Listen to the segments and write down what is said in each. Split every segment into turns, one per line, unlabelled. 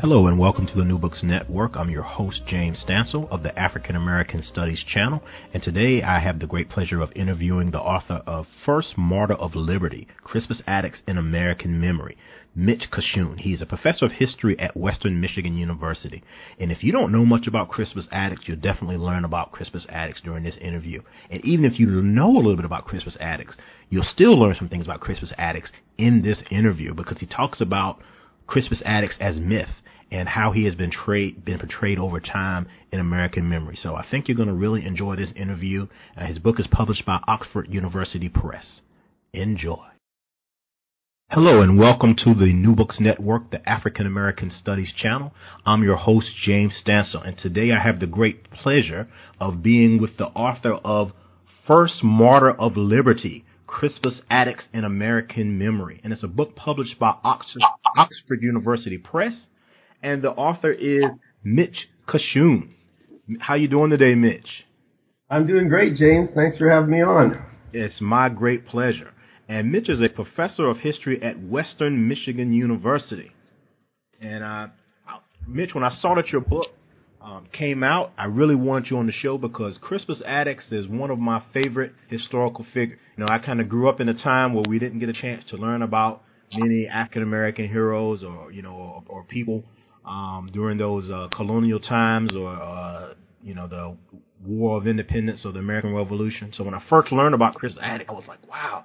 Hello and welcome to the New Books Network. I'm your host, James Stansel of the African American Studies channel. And today I have the great pleasure of interviewing the author of First Martyr of Liberty, Crispus Attucks in American Memory, Mitch Kachun. is a professor of history at Western Michigan University. And if you don't know much about Crispus Attucks, you'll definitely learn about Crispus Attucks during this interview. And even if you know a little bit about Crispus Attucks, you'll still learn some things about Crispus Attucks in this interview because he talks about Crispus Attucks as myth and how he has been, been portrayed over time in American memory. So I think you're going to really enjoy this interview. Uh, his book is published by Oxford University Press. Enjoy. Hello and welcome to the New Books Network, the African American Studies channel. I'm your host, James Stansel, and today I have the great pleasure of being with the author of First Martyr of Liberty, Crispus Attucks in American Memory. And it's a book published by Oxford, Oxford University Press and the author is Mitch Kachun. How you doing today, Mitch?
I'm doing great, James. Thanks for having me on.
It's my great pleasure. And Mitch is a professor of history at Western Michigan University. And uh, Mitch, when I saw that your book um, came out, I really wanted you on the show because Crispus Attucks is one of my favorite historical figures. You know, I kind of grew up in a time where we didn't get a chance to learn about many African American heroes or you know or, or people um, during those uh, colonial times or uh, you know the War of Independence or the American Revolution. So when I first learned about Chris Attucks, I was like, wow,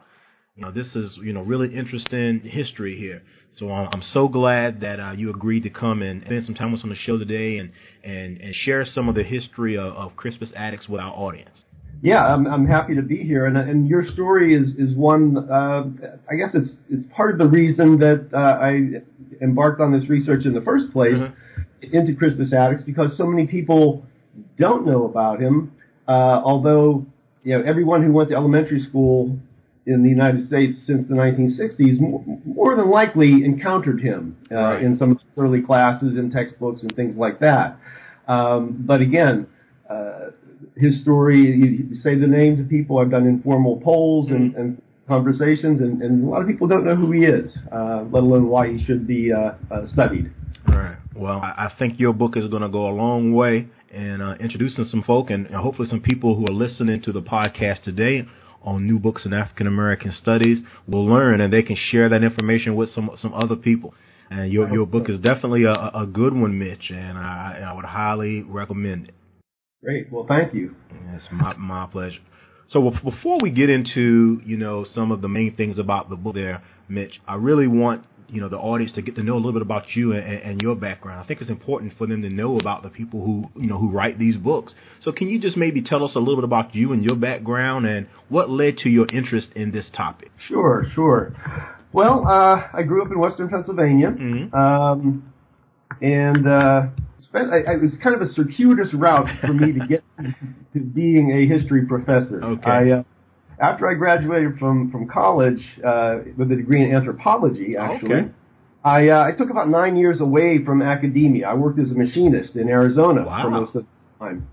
you know this is you know really interesting history here. So I'm, I'm so glad that uh, you agreed to come and spend some time with us on the show today and and and share some of the history of, of Crispus Attucks with our audience.
Yeah, I'm, I'm happy to be here, and and your story is is one. Uh, I guess it's it's part of the reason that uh, I embarked on this research in the first place mm-hmm. into Crispus Attucks because so many people don't know about him. Uh, although you know everyone who went to elementary school in the United States since the 1960s more, more than likely encountered him uh, right. in some early classes in textbooks and things like that. Um, but again, his story, you, say the name to people. I've done informal polls and, and conversations, and, and, a lot of people don't know who he is, uh, let alone why he should be uh, uh, studied.
Right. Well, I think your book is going to go a long way in uh, introducing some folk and, and hopefully some people who are listening to the podcast today on new books in African American studies will learn and they can share that information with some some other people. And your your book so. is definitely a, a good one, Mitch, and I, I would highly recommend it.
Great. Well, thank you.
It's my my pleasure. So before we get into you know some of the main things about the book, there, Mitch, I really want you know the audience to get to know a little bit about you and, and, your background. I think it's important for them to know about the people who you know who write these books. So can you just maybe tell us a little bit about you and your background and what led to your interest in this topic?
Sure, sure. Well, uh, I grew up in Western Pennsylvania, mm-hmm. um, and uh, spent, I, I, it was kind of a circuitous route for me to get to being a history professor.
Okay. I, uh,
after I graduated from from college uh, with a degree in anthropology, actually, okay. I uh, I took about nine years away from academia. I worked as a machinist in Arizona
wow.
for most of the time.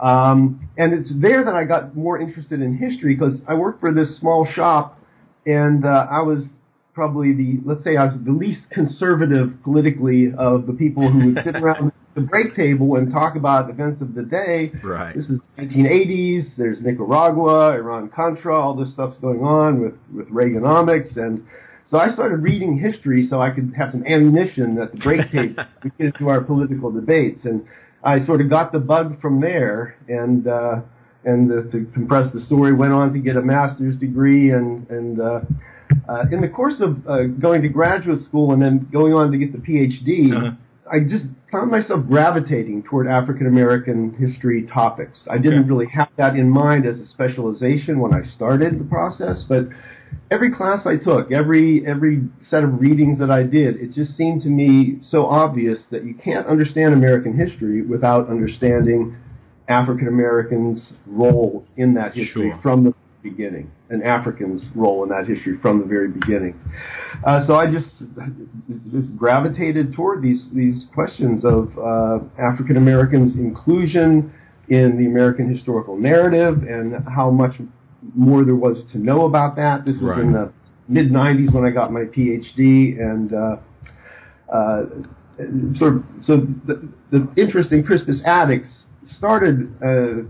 Um, and it's there that I got more interested in history because I worked for this small shop, and uh, I was probably the let's say I was the least conservative politically of the people who would sit around the break table and talk about events of the day.
Right.
This is 1980s. There's Nicaragua, Iran Contra, all this stuff's going on with with Reaganomics, and so I started reading history so I could have some ammunition at the break table to get into our political debates, and I sort of got the bug from there, and. uh and uh, to compress the story, went on to get a master's degree, and and uh, uh, in the course of uh, going to graduate school and then going on to get the PhD, uh-huh. I just found myself gravitating toward African American history topics. I didn't really have that in mind as a specialization when I started the process, but every class I took, every every set of readings that I did, it just seemed to me so obvious that you can't understand American history without understanding African Americans' role in that history
sure.
from the beginning, an African's role in that history from the very beginning. Uh, so I just just gravitated toward these these questions of uh, African Americans' inclusion in the American historical narrative and how much more there was to know about that. This was
right.
in the mid '90s when I got my PhD, and uh, uh sort of, so the, the interest in Crispus Attucks started uh,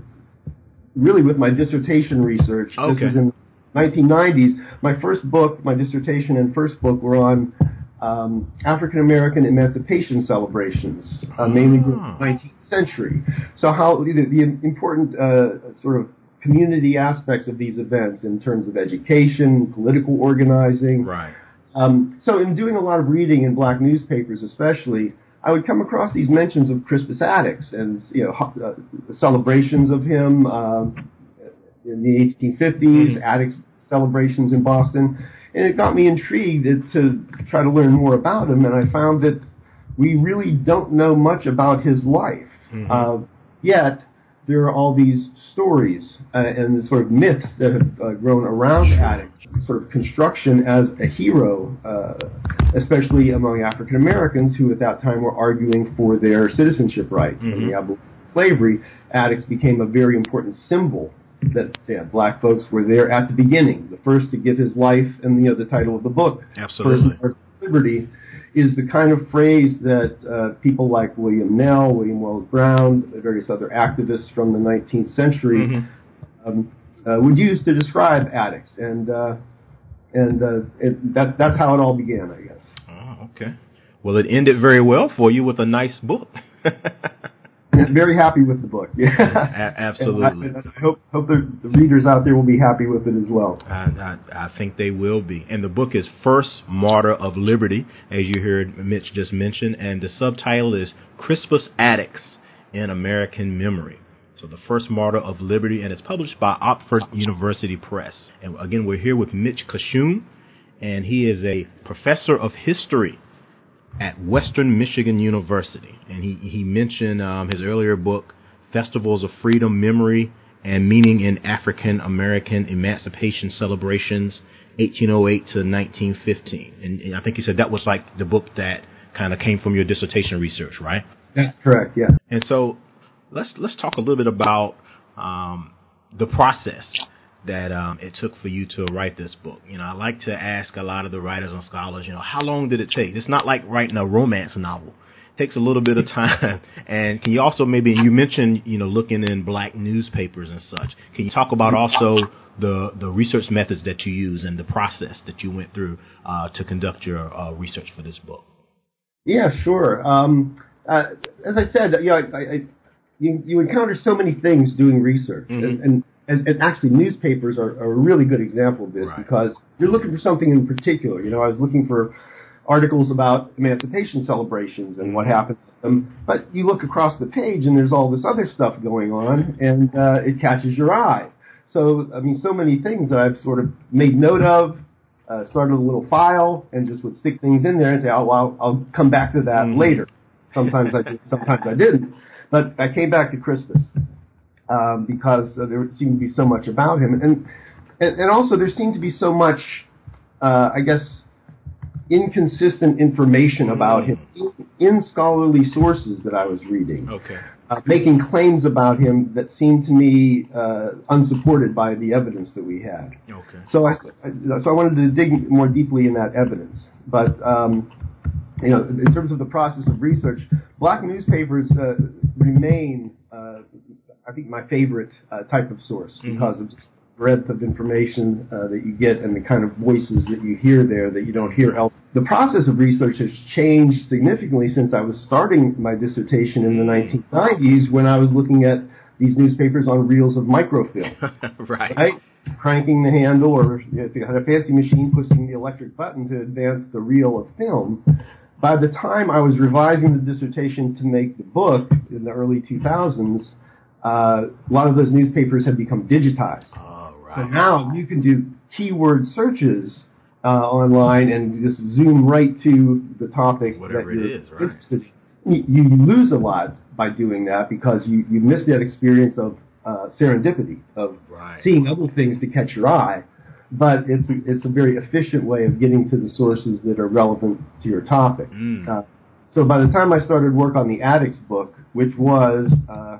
really with my dissertation research.
Okay.
This was in 1990s. My first book, my dissertation and first book were on um, African American emancipation celebrations, uh, mainly
Ah.
the 19th century. So how the, the important uh, sort of community aspects of these events in terms of education, political organizing,
Right.
um, so in doing a lot of reading in black newspapers, especially, I would come across these mentions of Crispus Attucks and you know uh, celebrations of him um, in the 1850s,
Mhm.
Attucks celebrations in Boston, and it got me intrigued to try to learn more about him. And I found that we really don't know much about his life,
Mhm.
uh, yet there are all these stories uh, and the sort of myths that have uh, grown around Attucks, sort of construction as a hero, uh, especially among African Americans who at that time were arguing for their citizenship rights
Mhm.
and the abolition of slavery. Attucks became a very important symbol that yeah, black folks were there at the beginning, the first to give his life, and you know the title of the book,
Absolutely.
First Liberty, is the kind of phrase that uh, people like William Nell, William Wells Brown, various other activists from the 19th century
Mhm.
um, uh, would use to describe Attucks, and uh, and uh, it, that that's how it all began, I guess.
Oh, okay. Well, it ended very well for you with a nice book.
Very happy with the book. Yeah,
A- absolutely.
And I, I hope hope the, the readers out there will be happy with it as well.
I, I, I think they will be. And the book is First Martyr of Liberty, as you heard Mitch just mention, and the subtitle is Crispus Attucks in American Memory. So the First Martyr of Liberty, and it's published by Oxford University Press. And again, we're here with Mitch Kachun, and he is a professor of history at Western Michigan University. And he, he mentioned um, his earlier book, Festivals of Freedom, Memory, and Meaning in African American Emancipation Celebrations, 1808 to 1915. And, and I think he said that was like the book that kind of came from your dissertation research, right?
That's correct. Yeah.
And so let's let's talk a little bit about um, the process that um, it took for you to write this book. You know, I like to ask a lot of the writers and scholars, you know, how long did it take? It's not like writing a romance novel. It takes a little bit of time. And can you also maybe you mentioned, you know, looking in black newspapers and such. Can you talk about also the the research methods that you use and the process that you went through uh, to conduct your uh, research for this book?
Yeah, sure. Um, uh, as I said, you know, I, I, you, you encounter so many things doing research,
Mhm.
and, and, and, and actually newspapers are, are a really good example of this
Right.
because you're looking for something in particular. You know, I was looking for articles about emancipation celebrations and what happened to them, but you look across the page and there's all this other stuff going on, and uh, it catches your eye. So, I mean, so many things that I've sort of made note of, uh, started a little file, and just would stick things in there and say, oh, well, I'll, I'll come back to that
Mhm.
later. Sometimes I did, sometimes I didn't. But I came back to Crispus um, because uh, there seemed to be so much about him, and and, and also there seemed to be so much, uh, I guess, inconsistent information about him in, in scholarly sources that I was reading
Okay.
uh, making claims about him that seemed to me uh, unsupported by the evidence that we had.
Okay.
So I, I so I wanted to dig more deeply in that evidence. But um, you know, in terms of the process of research, black newspapers uh, remain, uh, I think, my favorite uh, type of source
Mhm.
because of just breadth of information uh, that you get and the kind of voices that you hear there that you don't hear else. The process of research has changed significantly since I was starting my dissertation in the 1990s when I was looking at these newspapers on reels of microfilm
right.
right? Cranking the handle, or if you had a fancy machine, pushing the electric button to advance the reel of film. By the time I was revising the dissertation to make the book in the early 2000s, uh, a lot of those newspapers have become digitized.
All right.
So now you can do keyword searches uh, online and just zoom right to the topic
Whatever
that you're
is, right.
interested in. You, you lose a lot by doing that because you, you miss that experience of uh, serendipity, of
Right.
seeing other things to catch your eye. But it's a, it's a very efficient way of getting to the sources that are relevant to your topic.
Mm.
Uh, so by the time I started work on the Attucks book, which was, uh,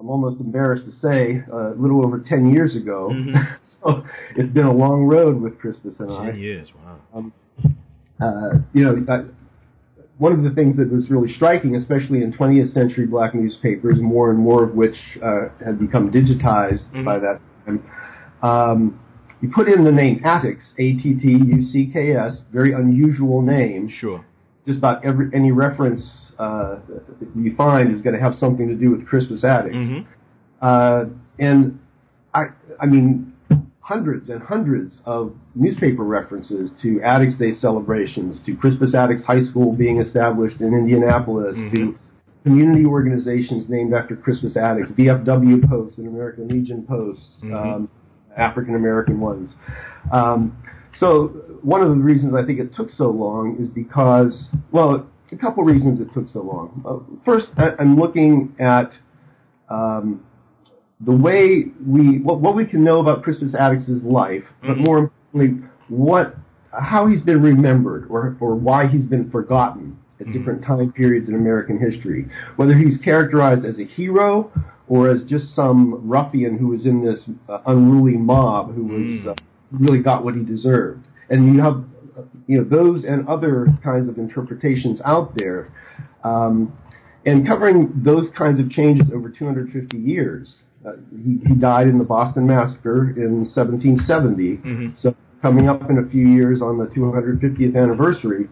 I'm almost embarrassed to say, a little over 10 years ago,
Mhm.
so it's been a long road with Crispus and I.
Ten years. Wow.
Um, uh, you know, uh, one of the things that was really striking, especially in 20th century black newspapers, more and more of which uh, had become digitized mm-hmm. by that time, um, you put in the name Attucks, A-T-T-U-C-K-S, very unusual name.
Sure.
Just about every any reference uh, you find is going to have something to do with Crispus Attucks.
Mm-hmm.
Uh, and I, I mean, hundreds and hundreds of newspaper references to Attucks Day celebrations, to Crispus Attucks High School being established in Indianapolis, mm-hmm. to community organizations named after Crispus Attucks, VFW posts and American Legion posts, mm-hmm. um, African American ones. Um, so one of the reasons I think it took so long is because, well, a couple reasons it took so long. Uh, first, I'm looking at um, the way we what, what we can know about Crispus Attucks' life, but mm-hmm. more importantly, what how he's been remembered or or why he's been forgotten at mm-hmm. different time periods in American history. Whether he's characterized as a hero or as just some ruffian who was in this uh, unruly mob who was mm. uh, really got what he deserved. And you have you know those and other kinds of interpretations out there. Um, and covering those kinds of changes over 250 years, uh, he, he, died in the Boston Massacre in 1770. Mm-hmm. So coming up in a few years on the 250th anniversary,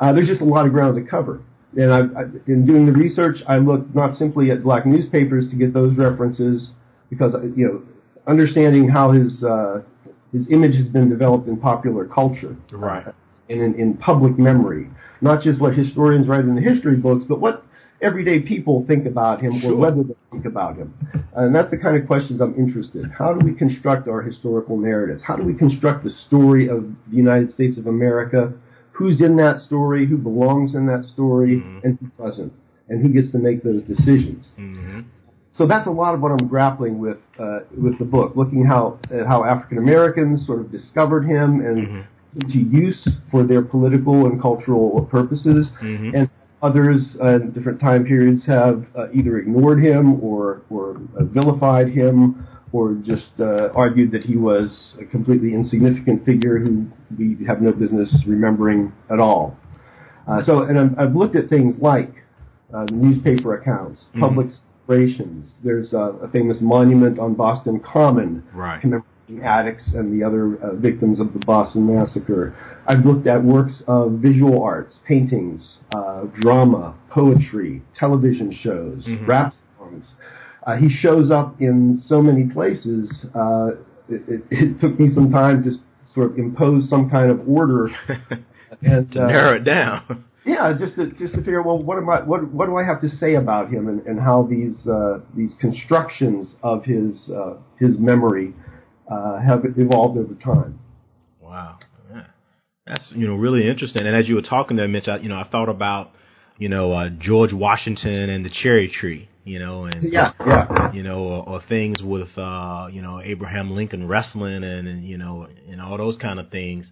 uh, there's just a lot of ground to cover. And I, I, in doing the research, I looked not simply at black newspapers to get those references, because you know, understanding how his uh, his image has been developed in popular culture,
right,
and in, in public memory, not just what historians write in the history books, but what everyday people think about him
sure.
or whether they think about him. And that's the kind of questions I'm interested in. How do we construct our historical narratives? How do we construct the story of the United States of America? Who's in that story? Who belongs in that story? Mm-hmm. And who doesn't? And who gets to make those decisions?
Mm-hmm.
So that's a lot of what I'm grappling with uh, with the book, looking how at how African Americans sort of discovered him and mm-hmm. to use for their political and cultural purposes,
mm-hmm.
and Others uh, in different time periods have uh, either ignored him or, or uh, vilified him or just uh, argued that he was a completely insignificant figure who we have no business remembering at all. Uh, so, and i have looked at things like uh, newspaper accounts, mm-hmm. public celebrations. There's a famous monument on Boston Common
right.
Attucks and the other uh, victims of the Boston Massacre. I've looked at works of visual arts, paintings, uh, drama, poetry, television shows, mm-hmm. rap songs. Uh, he shows up in so many places. Uh, it, it, it, took me some time to sort of impose some kind of order
and to narrow it down.
Yeah, just to just to figure out well what am I what what do I have to say about him and, and how these uh, these constructions of his uh, his memory uh, have evolved over time.
Wow, yeah. that's you know really interesting. And as you were talking there, Mitch, I, you know I thought about you know uh, George Washington and the cherry tree, you know, and
yeah, yeah,
you know, or, or things with uh, you know Abraham Lincoln wrestling and, and you know and all those kind of things.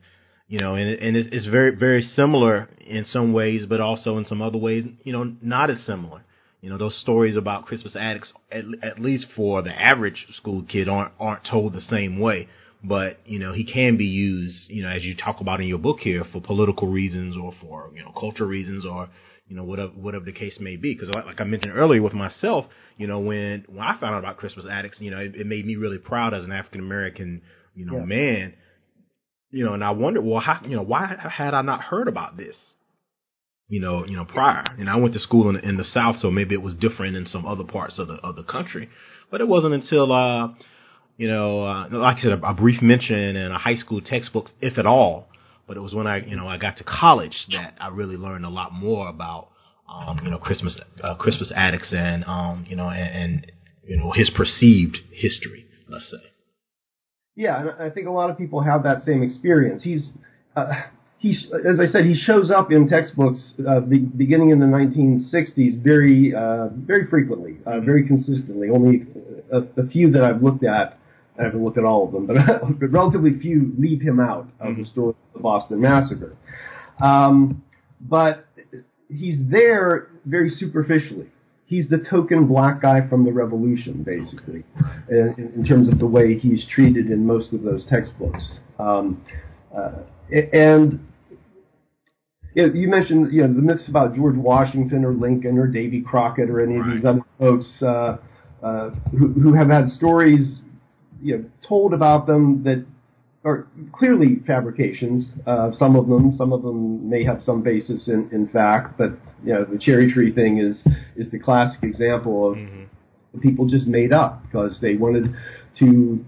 You know, and, and it's very, very similar in some ways, but also in some other ways, you know, not as similar. You know, those stories about Crispus Attucks, at, at least for the average school kid, aren't aren't told the same way. But you know, he can be used, you know, as you talk about in your book here, for political reasons or for you know cultural reasons or you know whatever whatever the case may be. Because like, like I mentioned earlier with myself, you know, when when I found out about Crispus Attucks, you know, it, it made me really proud as an African American, you know, yeah. man. You know, and I wondered, well, how, you know, why had I not heard about this? you know, you know, prior. And I went to school in, in the South, so maybe it was different in some other parts of the of the country. But it wasn't until, uh, you know, uh, like I said, a, a brief mention in a high school textbooks, if at all. But it was when I, you know, I got to college that I really learned a lot more about, um, you know, Crispus uh, Crispus Attucks and, um, you know, and, and you know his perceived history, let's say.
Yeah, and I think a lot of people have that same experience. He's uh, he, as I said, he shows up in textbooks uh, be, beginning in the 1960s very, uh, very frequently, uh, very consistently. Only a, a, few that I've looked at, I haven't looked at all of them, but, but relatively few leave him out of the story of the Boston Massacre. Um, but he's there very superficially. He's the token black guy from the Revolution, basically, in, in terms of the way he's treated in most of those textbooks. Um, uh, and you mentioned you know the myths about George Washington or Lincoln or Davy Crockett or any
right.
of these other folks uh, uh, who, who have had stories you know told about them that are clearly fabrications. Uh, some of them, some of them may have some basis in, in fact, but you know the cherry tree thing is is the classic example of
Mm-hmm.
people just made up because they wanted to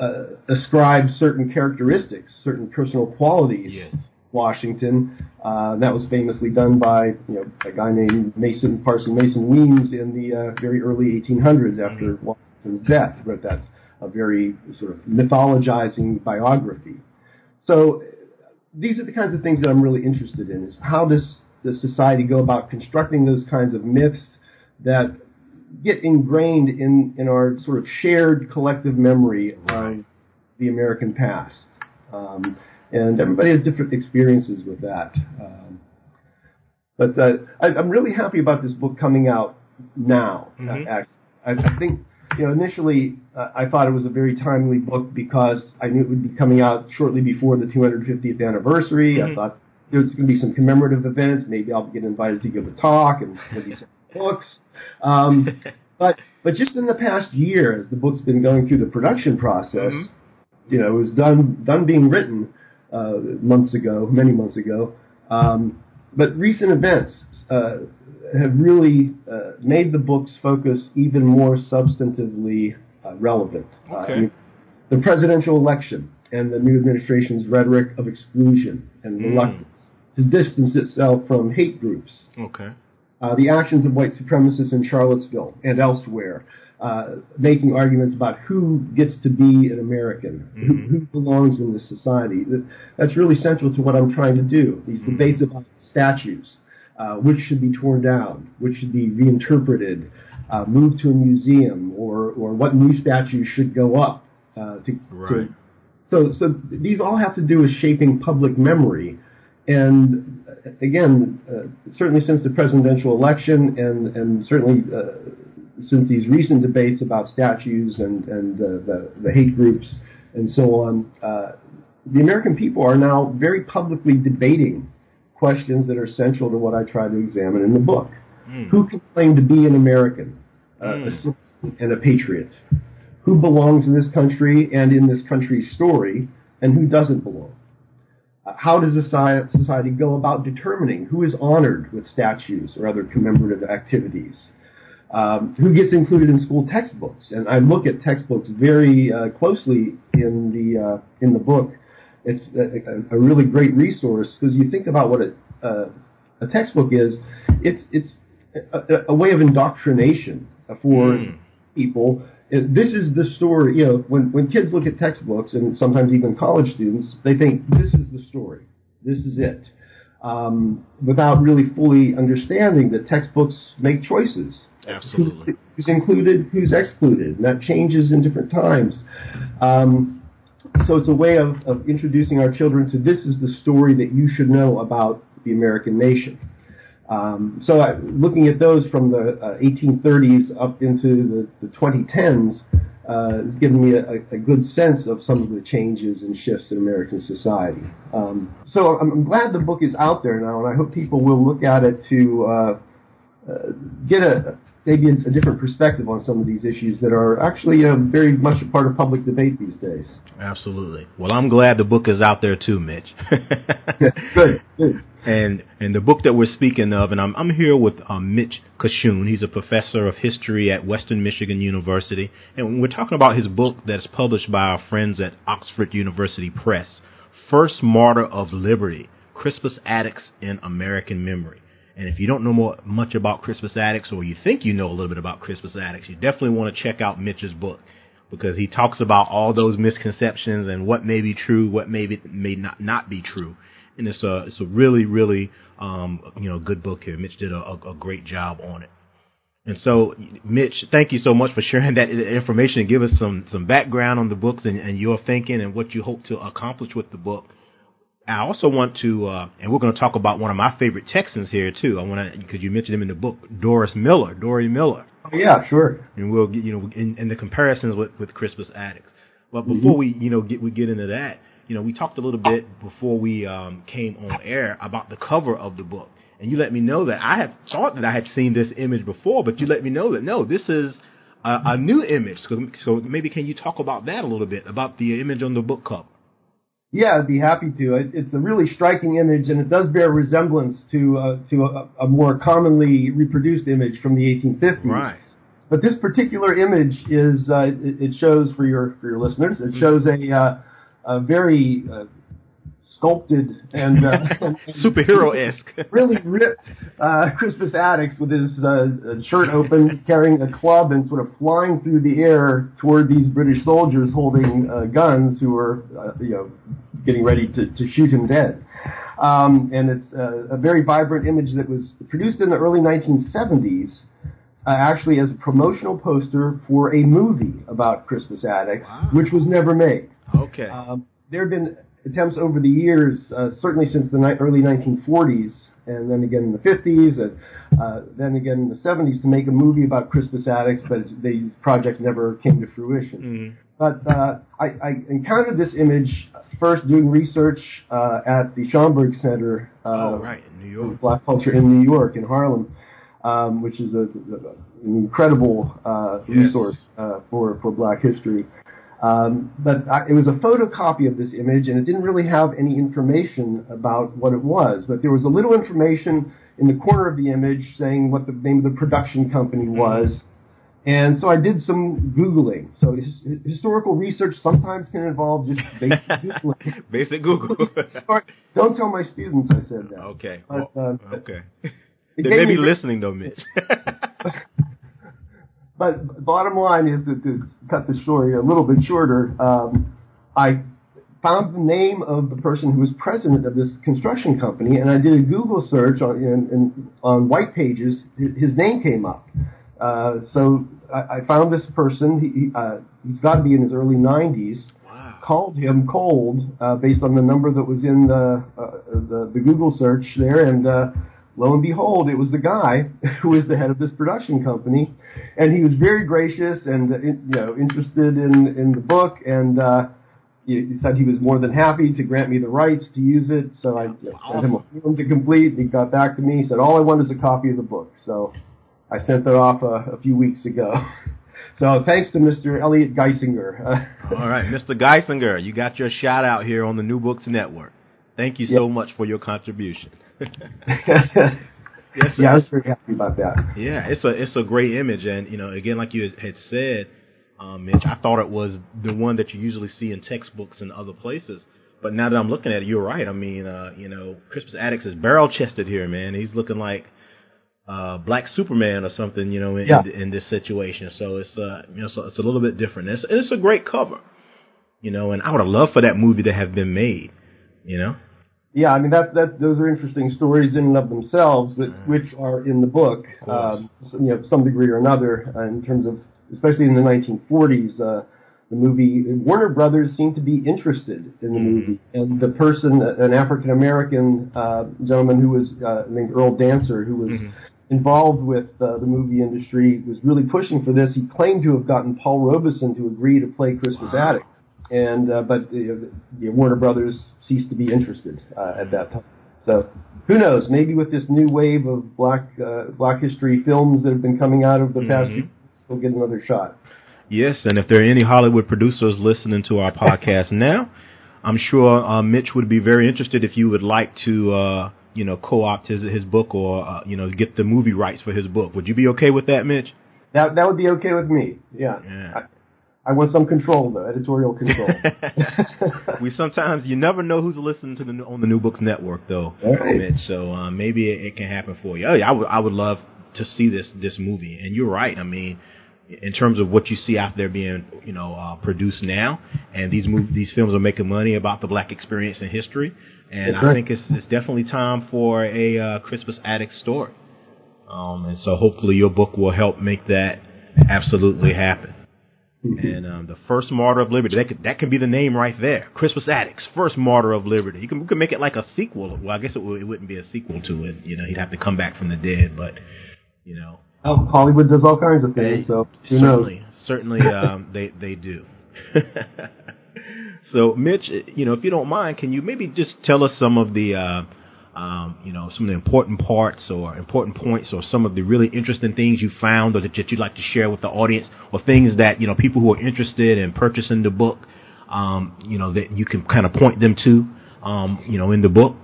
uh, ascribe certain characteristics, certain personal qualities.
Yes.
Washington. Uh, that was famously done by you know a guy named Mason Parson Mason Weems in the uh, very early 1800s after Washington's death. Wrote that a very sort of mythologizing biography. So these are the kinds of things that I'm really interested in: is how does the society go about constructing those kinds of myths that get ingrained in in our sort of shared collective memory of the American past. Um, and everybody has different experiences with that. Um, but uh, I, I'm really happy about this book coming out now. Actually, I, I think you know initially uh, I thought it was a very timely book because I knew it would be coming out shortly before the 250th anniversary.
Mhm.
I thought there's going to be some commemorative events. Maybe I'll get invited to give a talk and maybe some books. Um, but but just in the past year, as the book's been going through the production process,
Mhm.
you know, it was done done being written uh, months ago, many months ago. Um, but recent events uh, have really uh, made the book's focus even more substantively uh, relevant. Uh,
Okay.
The presidential election and the new administration's rhetoric of exclusion and
Mm.
reluctance to distance itself from hate groups
Okay.
uh, the actions of white supremacists in Charlottesville and elsewhere, uh, making arguments about who gets to be an American,
Mhm.
who, who belongs in this society. That, that's really central to what I'm trying to do. These
Mhm.
debates about statues, uh, which should be torn down, which should be reinterpreted, uh, moved to a museum, or, or what new statues should go up. Uh, to,
Right.
to, so, so these all have to do with shaping public memory. And uh, again, uh, certainly since the presidential election, and and certainly uh, since these recent debates about statues and and uh, the the hate groups and so on, uh, the American people are now very publicly debating questions that are central to what I try to examine in the book.
Mm.
Who can claim to be an American, uh,
Mm.
a citizen, and a patriot? Who belongs in this country and in this country's story, and who doesn't belong? Uh, how does society, society go about determining who is honored with statues or other commemorative activities? Um, who gets included in school textbooks? And I look at textbooks very uh, closely in the uh, in the book. It's a, a, a really great resource because you think about what a, uh, a textbook is. It's it's a, a way of indoctrination for
Mm.
people. This is the story. You know, when when kids look at textbooks, and sometimes even college students, they think this is the story. This is it, um, without really fully understanding that textbooks make choices.
Absolutely.
Who- Who's included, who's excluded, and that changes in different times. Um, so it's a way of, of introducing our children to this is the story that you should know about the American nation. Um, so I, looking at those from the uh, 1830s up into the, the 2010s uh, has given me a, a good sense of some of the changes and shifts in American society. Um, so I'm, glad the book is out there now, and I hope people will look at it to uh, uh, get a maybe a, a different perspective on some of these issues that are actually uh, very much a part of public debate these days.
Absolutely. Well, I'm glad the book is out there too, Mitch.
good, good.
And and the book that we're speaking of, and I'm I'm here with um, Mitch Kachun. He's a professor of history at Western Michigan University, and we're talking about his book that's published by our friends at Oxford University Press, First Martyr of Liberty: Crispus Attucks in American Memory. And if you don't know more, much about Crispus Attucks, or you think you know a little bit about Crispus Attucks, you definitely want to check out Mitch's book because he talks about all those misconceptions and what may be true, what may be, may not not be true. And it's a it's a really really um, you know good book here. Mitch did a, a, a great job on it. And so, Mitch, thank you so much for sharing that information and give us some some background on the books and, and your thinking and what you hope to accomplish with the book. I also want to, uh, and we're going to talk about one of my favorite Texans here too. I want to, because you mentioned him in the book, Doris Miller, Dory Miller
Oh, yeah, sure.
and we'll get you know in, in the comparisons with with Crispus Attucks. But before we you know get we get into that, you know, we talked a little bit before we um, came on air about the cover of the book, and you let me know that I had thought that I had seen this image before, but you let me know that no, this is a, a new image. So, so maybe can you talk about that a little bit about the image on the book cover?
Yeah, I'd be happy to. It, it's a really striking image, and it does bear resemblance to uh, to a, a, more commonly reproduced image from the 1850s.
Right.
But this particular image is uh, it, it, shows for your for your listeners. It shows a uh, a very uh, sculpted and, uh,
superhero esque,
really ripped uh, Crispus Attucks with his uh, shirt open, carrying a club, and sort of flying through the air toward these British soldiers holding uh, guns who were, uh, you know, getting ready to, to shoot him dead. Um, and it's uh, a very vibrant image that was produced in the early 1970s. Uh, actually, as a promotional poster for a movie about Crispus Attucks,
wow.
which was never made.
Okay.
Um, there have been attempts over the years, uh, certainly since the ni- early 1940s, and then again in the 50s, and uh, then again in the 70s, to make a movie about Crispus Attucks, but these projects never came to fruition.
Mm-hmm.
But uh, I, I, encountered this image first doing research uh, at the Schomburg Center, uh,
oh, right, in New York,
Black Culture in New York, in Harlem. Um, which is a, a, an incredible uh,
yes.
resource for for Black history. Um, but I, it was a photocopy of this image, and it didn't really have any information about what it was. But there was a little information in the corner of the image saying what the name of the production company
Mm-hmm.
was. And so I did some Googling. So his, historical research sometimes can involve just basic Googling.
Basic Google.
Don't tell my students I said that.
okay.
But,
Well,
uh,
okay. They may be listening though, Mitch.
But bottom line is that to cut the story a little bit shorter, um, I found the name of the person who was president of this construction company, and I did a Google search on in, in, on White Pages. His name came up. Uh, so I, I found this person. He, uh, he's got to be in his early 90s.
wow.
Called him cold uh, based on the number that was in the uh, the, the Google search there, and uh, lo and behold, it was the guy who was the head of this production company, and he was very gracious and uh, you know interested in in the book, and uh, he, he said he was more than happy to grant me the rights to use it. So I sent him a form to complete. He got back to me. He said all I want is a copy of the book. So I sent that off a, a few weeks ago. So thanks to Mr. Elliot Geisinger.
All right, Mr. Geisinger, you got your shout out here on the New Books Network. Thank you so
Yeah.
much for your contribution.
yeah,
Yes, sir.
I was very happy about that.
Yeah, it's a it's a great image, and you know, again, like you had said, um, Mitch, I thought it was the one that you usually see in textbooks and other places. But now that I'm looking at it, you're right. I mean, uh, you know, Crispus Attucks is barrel chested here, man. He's looking like uh, Black Superman or something, you know, in,
Yeah.
in, in this situation. So it's uh, you know, so it's a little bit different. It's it's a great cover, you know, and I would have loved for that movie to have been made, you know.
Yeah, I mean that that those are interesting stories in and of themselves, that which are in the book, um, you know, some degree or another, uh, in terms of, especially in the 1940s, uh, the movie Warner Brothers seemed to be interested in the movie, and the person, an African American uh, gentleman who was uh, named Earl Dancer, who was involved with uh, the movie industry, was really pushing for this. He claimed to have gotten Paul Robeson to agree to play Crispus
Wow.
Attucks and uh, but the, the Warner Brothers ceased to be interested uh, at that time. So who knows? Maybe with this new wave of black uh, black history films that have been coming out of the past few, years, we'll get another shot.
Yes, and if there are any Hollywood producers listening to our podcast now, I'm sure uh, Mitch would be very interested if you would like to, uh, you know, co-opt his his book or uh, you know get the movie rights for his book. Would you be okay with that, Mitch?
That that would be okay with me. Yeah.
Yeah.
I, want some control though, editorial control.
we sometimes you never know who's listening to the on the New Books Network though,
Right.
Mitch. So uh, maybe it, it can happen for you. Oh, yeah, I would I would love to see this this movie. And you're right. I mean, in terms of what you see out there being you know uh, produced now, and these mov- these films are making money about the black experience in history. And I think it's it's definitely time for a uh, Crispus Attucks story. Um, and so hopefully your book will help make that absolutely happen. And um, the first martyr of liberty, that could, that can be the name right there. Crispus Attucks, first martyr of liberty. You can, we can make it like a sequel. Well, I guess it, would, it wouldn't be a sequel to it. You know, he'd have to come back from the dead, but, you know.
Oh, Hollywood does all kinds of things, so who knows?
certainly, certainly, um, they, they do. so, Mitch, you know, if you don't mind, can you maybe just tell us some of the, uh, um, you know, some of the important parts or important points or some of the really interesting things you found or that, that you'd like to share with the audience or things that, you know, people who are interested in purchasing the book, um, you know, that you can kind of point them to, um, you know, in the book?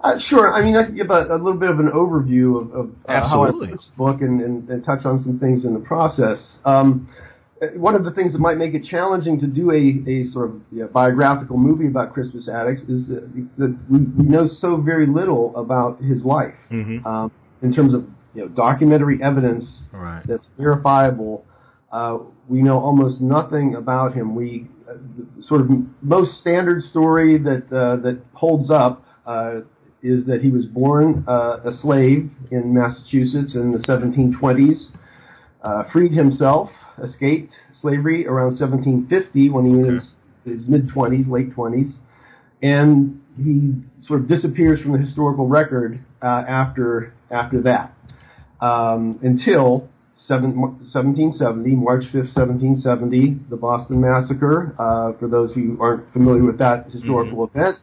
Uh, sure. I mean, I can give a, a little bit of an overview of, of uh, how I wrote this book and, and, and, touch on some things in the process. Um, one of the things that might make it challenging to do a, a sort of you know, biographical movie about Crispus Attucks is that, that we, we, know so very little about his life mm-hmm. um, in terms of you know documentary evidence right. that's verifiable. Uh, we know almost nothing about him. We uh, sort of most standard story that uh, that holds up uh, is that he was born uh, a slave in Massachusetts in the 1720s, uh, freed himself, escaped slavery around 1750 when he was in his mid 20s, late 20s, and he sort of disappears from the historical record uh, after after that um, until seven, 1770, March 5th, 1770, the Boston Massacre. Uh, for those who aren't familiar with that historical mm-hmm. event,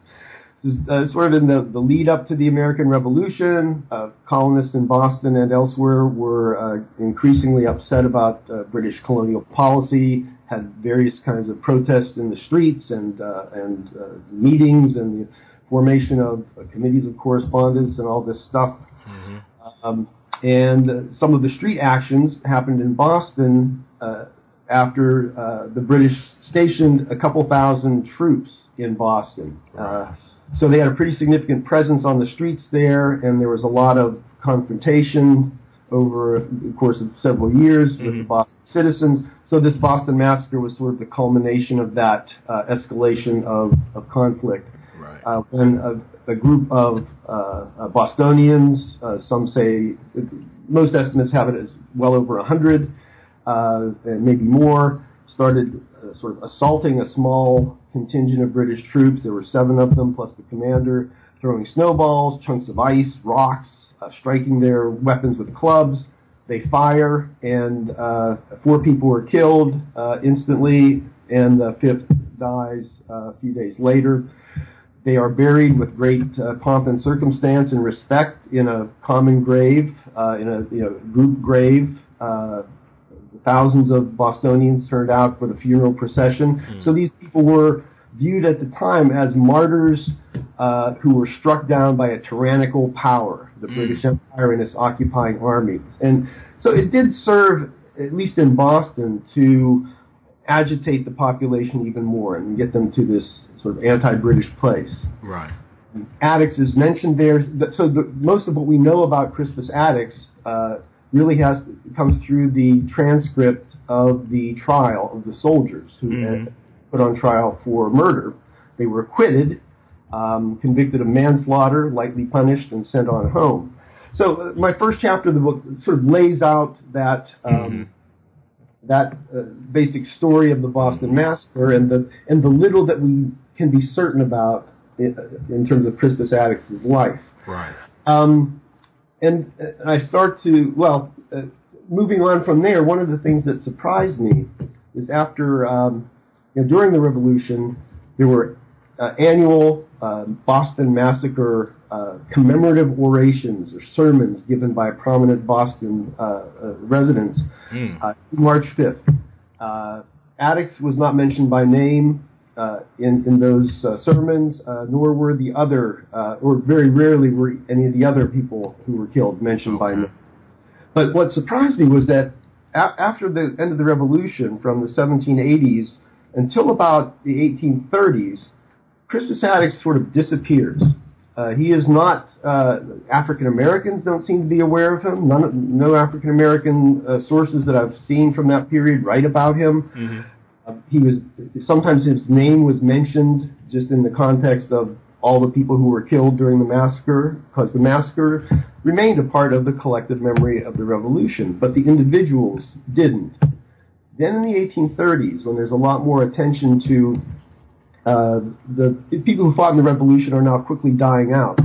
uh, sort of in the, the lead up to the American Revolution, uh, colonists in Boston and elsewhere were uh, increasingly upset about uh, British colonial policy, had various kinds of protests in the streets and uh, and uh, meetings and the formation of committees of correspondence and all this stuff. Mm-hmm. Um, and some of the street actions happened in Boston after the British stationed a couple thousand troops in Boston. So they had a pretty significant presence on the streets there, and there was a lot of confrontation over the course of several years mm-hmm. with the mm-hmm. Boston citizens. So this Boston massacre was sort of the culmination of that uh, escalation of, of conflict. Right. Uh, when a, a, group of uh, uh Bostonians, uh, some say, most estimates have it as well over a hundred, uh, and maybe more, started sort of assaulting a small contingent of British troops. There were seven of them, plus the commander, throwing snowballs, chunks of ice, rocks, uh, striking their weapons with clubs. They fire, and uh, four people were killed uh, instantly, and the fifth dies uh, a few days later. They are buried with great uh, pomp and circumstance and respect in a common grave, uh, in a you know, group grave thousands of Bostonians turned out for the funeral procession. Mm. So these people were viewed at the time as martyrs uh, who were struck down by a tyrannical power, the mm. British Empire and its occupying armies. And so it did serve, at least in Boston, to agitate the population even more and get them to this sort of anti-British place.
Right.
Attucks is mentioned there. So the, most of what we know about Crispus Attucks uh, really has comes through the transcript of the trial of the soldiers who mm-hmm. put on trial for murder. They were acquitted, um, convicted of manslaughter, lightly punished, and sent on home. So uh, my first chapter of the book sort of lays out that um, mm-hmm. that uh, basic story of the Boston Massacre and the and the little that we can be certain about in, in terms of Crispus Attucks' life.
Right.
Um, and I start to well, uh, moving on from there. One of the things that surprised me is after um, you know, during the Revolution, there were uh, annual uh, Boston Massacre uh, commemorative orations or sermons given by prominent Boston uh, uh, residents. Mm. March 5th. Attucks was not mentioned by name uh, in in those uh, sermons, uh, nor were the other, uh, or very rarely were any of the other people who were killed mentioned by name. But what surprised me was that a- after the end of the Revolution, from the 1780s until about the 1830s, Crispus Attucks sort of disappears. Uh, he is not. Uh, African Americans don't seem to be aware of him. None, no African American uh, sources that I've seen from that period write about him. Uh, he was sometimes his name was mentioned just in the context of all the people who were killed during the massacre, because the massacre remained a part of the collective memory of the revolution, but the individuals didn't. Then in the 1830s, when there's a lot more attention to uh, the people who fought in the revolution are now quickly dying out.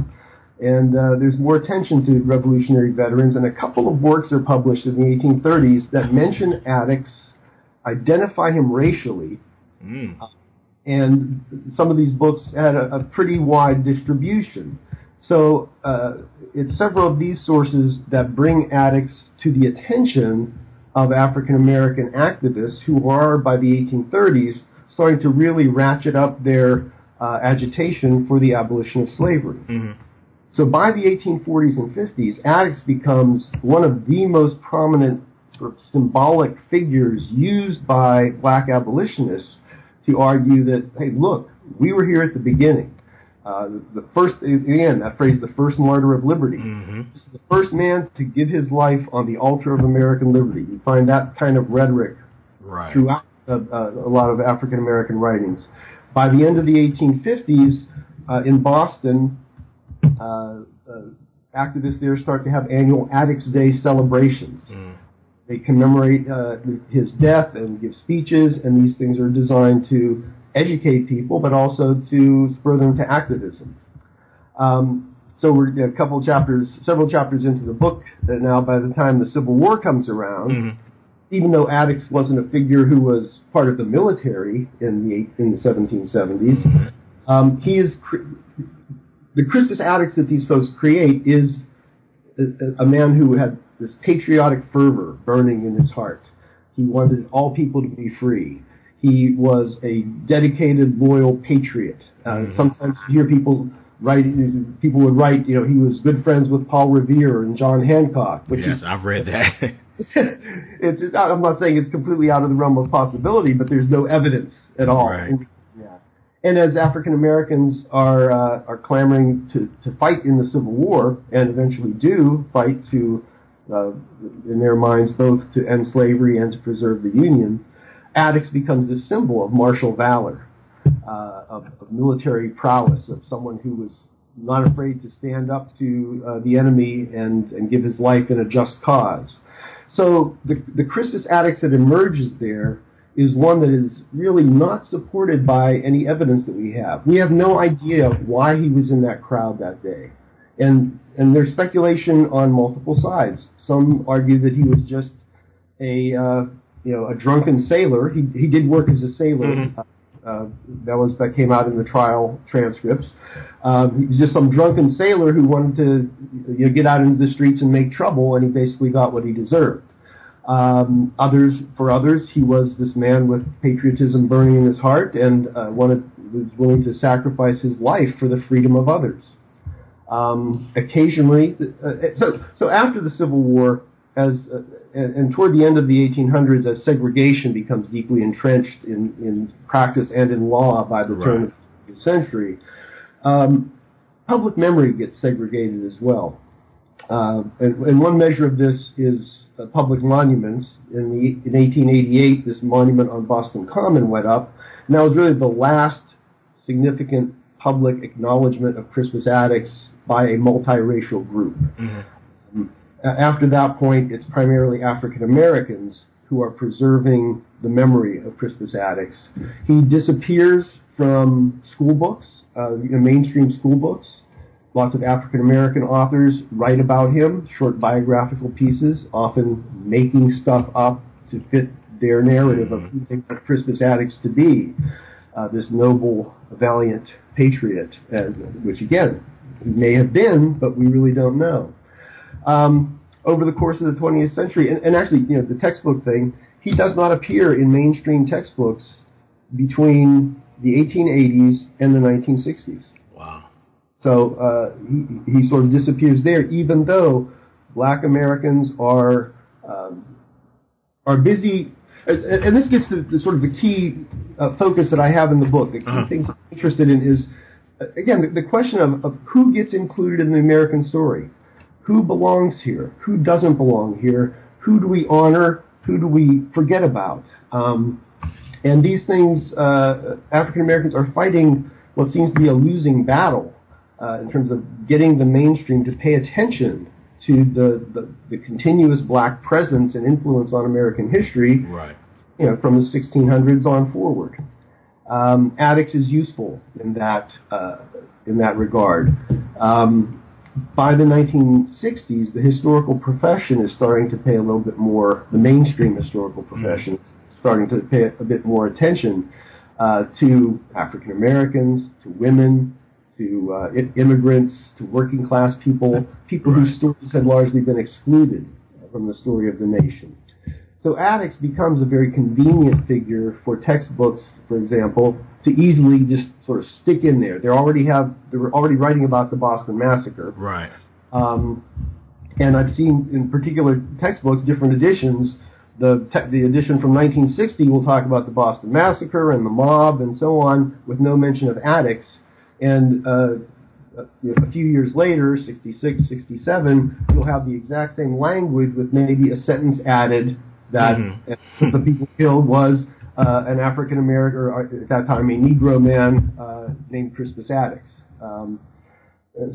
And uh, there's more attention to revolutionary veterans, and a couple of works are published in the 1830s that mention Attucks identify him racially, mm. uh, and some of these books had a, a pretty wide distribution. So uh, it's several of these sources that bring Attucks to the attention of African American activists who are, by the 1830s, starting to really ratchet up their uh, agitation for the abolition of slavery.
Mm-hmm.
So by the 1840s and 50s, Attucks becomes one of the most prominent sort of symbolic figures used by black abolitionists to argue that, hey, look, we were here at the beginning. Uh, the, the first, again, that phrase, the first martyr of liberty.
Mm-hmm.
This is the first man to give his life on the altar of American liberty. You find that kind of rhetoric
Right.
throughout uh, uh, a lot of African American writings. By the end of the 1850s, uh, in Boston, uh, uh, activists there start to have annual Attucks Day celebrations.
Mm.
They commemorate uh, his death and give speeches, and these things are designed to educate people, but also to spur them to activism. Um, so we're a couple chapters, several chapters into the book now. By the time the Civil War comes around,
Mhm.
even though Attucks wasn't a figure who was part of the military in the in the 1770s, um, he is the Crispus Attucks that these folks create is a, a man who had this patriotic fervor burning in his heart. He wanted all people to be free. He was a dedicated, loyal patriot. Uh,
Mhm.
Sometimes you hear people write, people would write, you know, he was good friends with Paul Revere and John Hancock, which
Yes,
is
I've read that.
it's, it's I'm not saying it's completely out of the realm of possibility, but there's no evidence at all.
Right.
Yeah. And as African Americans are uh, are clamoring to, to fight in the Civil War and eventually do fight to, uh, in their minds, both to end slavery and to preserve the Union, Attucks becomes this symbol of martial valor, uh, of, of military prowess, of someone who was not afraid to stand up to uh, the enemy and, and give his life in a just cause. So the, the Crispus Attucks that emerges there is one that is really not supported by any evidence that we have. We have no idea why he was in that crowd that day. And, and there's speculation on multiple sides. Some argue that he was just a, uh, you know, a drunken sailor. He, he did work as a sailor.
Mhm.
Uh, that was that came out in the trial transcripts. Um, he was just some drunken sailor who wanted to you know, get out into the streets and make trouble, and he basically got what he deserved. Um, others, for others, he was this man with patriotism burning in his heart and uh, wanted was willing to sacrifice his life for the freedom of others. Um, occasionally, uh, so so after the Civil War, as uh, and, and toward the end of the 1800s, as segregation becomes deeply entrenched in, in practice and in law by the turn of the century, um, public memory gets segregated as well. Uh, and, and one measure of this is uh, public monuments. In, the, in 1888, this monument on Boston Common went up, and that was really the last significant public acknowledgement of Crispus Attucks by a multiracial group.
Mhm.
After that point, it's primarily African Americans who are preserving the memory of Crispus Attucks. He disappears from school books, uh, mainstream school books. Lots of African American authors write about him, short biographical pieces, often making stuff up to fit their narrative of who they want Crispus Attucks to be. Uh, this noble, valiant patriot, and, which again, may have been, but we really don't know um, over the course of the 20th century. And, and actually, you know, the textbook thing, he does not appear in mainstream textbooks between the 1880s and the 1960s.
Wow.
So uh, he, he sort of disappears there, even though black Americans are um, are busy. And, and this gets to the sort of the key uh, focus that I have in the book. The key
Uh-huh.
things I'm interested in is, again, the, the question of, of who gets included in the American story. Who belongs here? Who doesn't belong here? Who do we honor? Who do we forget about? Um, and these things, uh, African Americans are fighting what seems to be a losing battle uh, in terms of getting the mainstream to pay attention to the, the, the continuous black presence and influence on American history,
Right.
you know, from the 1600s on forward. Um, Attucks is useful in that uh, in that regard. Um, by the 1960s, the historical profession is starting to pay a little bit more. The mainstream historical profession is starting to pay a bit more attention. uh, to African Americans, to women, to uh, immigrants, to working class people, people whose stories had largely been excluded from the story of the nation. So Attucks becomes a very convenient figure for textbooks, for example, to easily just sort of stick in there. They already have they're already writing about the Boston Massacre,
right?
Um, and I've seen in particular textbooks different editions. The te- the edition from 1960 will talk about the Boston Massacre and the mob and so on, with no mention of Attucks. And uh, a few years later, 66, 67, you'll have the exact same language with maybe a sentence added that mm-hmm. the people killed was uh, an African American, or at that time a Negro man uh, named Crispus Attucks. Um,